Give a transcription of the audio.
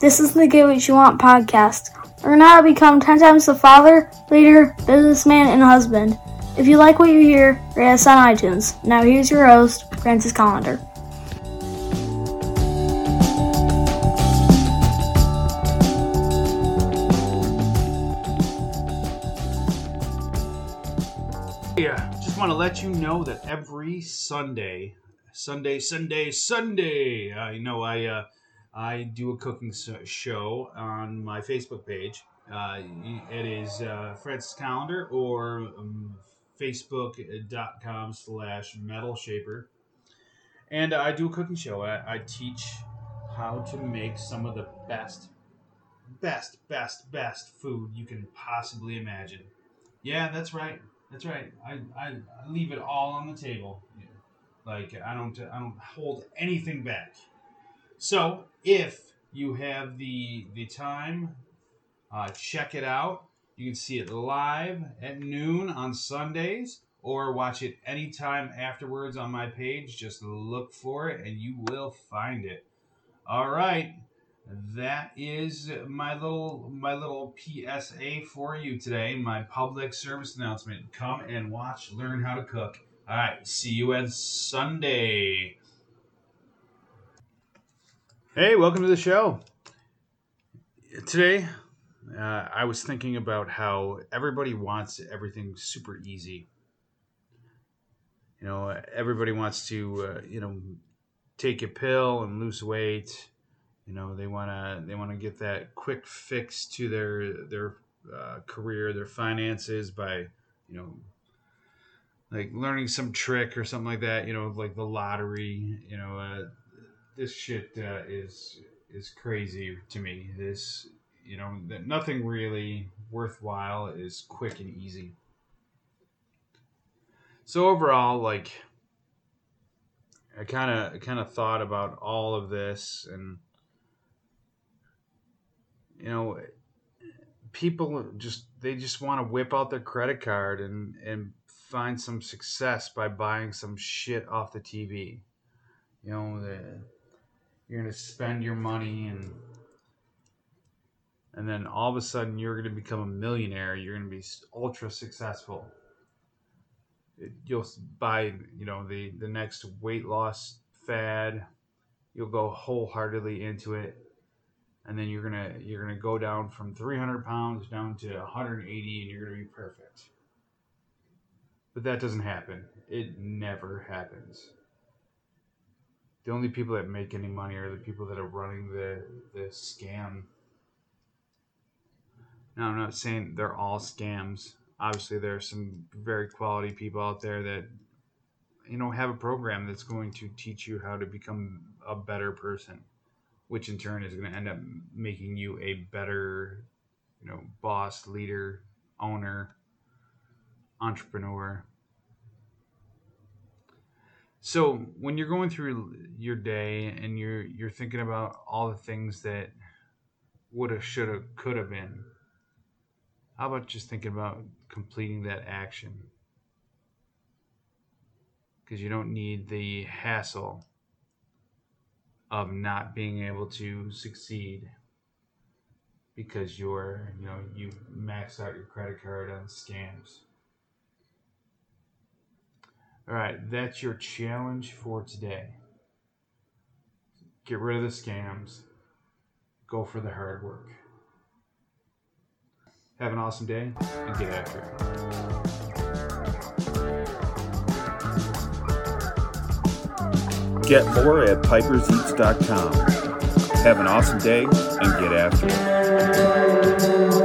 This is the Get What You Want podcast. Learn how to become 10 times the father, leader, businessman, and husband. If you like what you hear, rate us on iTunes. Now here's your host, Francis Collender. Yeah, just want to let you know that every Sunday, Sunday, Sunday, Sunday, you know, I uh, I do a cooking show on my Facebook page. Uh, it is uh, Francis Calendar or um, Facebook.com slash Metal Shaper. And I do a cooking show. I, I teach how to make some of the best, best, best, best food you can possibly imagine. Yeah, that's right. That's right. I, I, I leave it all on the table. Like I don't I don't hold anything back. So if you have the the time, uh, check it out. You can see it live at noon on Sundays, or watch it anytime afterwards on my page. Just look for it, and you will find it. All right, that is my little my little PSA for you today. My public service announcement. Come and watch, learn how to cook. All right, see you on Sunday. Hey, welcome to the show. Today, uh, I was thinking about how everybody wants everything super easy. You know, everybody wants to, uh, you know, take a pill and lose weight. You know, they want to they want to get that quick fix to their their uh, career, their finances by, you know, like learning some trick or something like that. You know, like the lottery. You know, uh, this shit uh, is is crazy to me. This, you know, that nothing really worthwhile is quick and easy. So overall, like, I kind of kind of thought about all of this, and you know, people just they just want to whip out their credit card and and find some success by buying some shit off the TV. You know, the, you're gonna spend your money and and then all of a sudden you're gonna become a millionaire. You're gonna be ultra successful. It- You'll buy, you know, the the next weight loss fad. You'll go wholeheartedly into it, and then you're gonna you're gonna go down from 300 pounds down to 180, and you're gonna be perfect. But that doesn't happen. It never happens the only people that make any money are the people that are running the the scam. Now, I'm not saying they're all scams. Obviously, there are some very quality people out there that you know have a program that's going to teach you how to become a better person, which in turn is going to end up making you a better, you know, boss, leader, owner, entrepreneur. So when you're going through your day and you're you're thinking about all the things that would have, should have, could have been, how about just thinking about completing that action? Because you don't need the hassle of not being able to succeed because you're you know you maxed out your credit card on scams. All right, that's your challenge for today. Get rid of the scams. Go for the hard work. Have an awesome day and get after it. Get more at piperseats.com. Have an awesome day and get after it.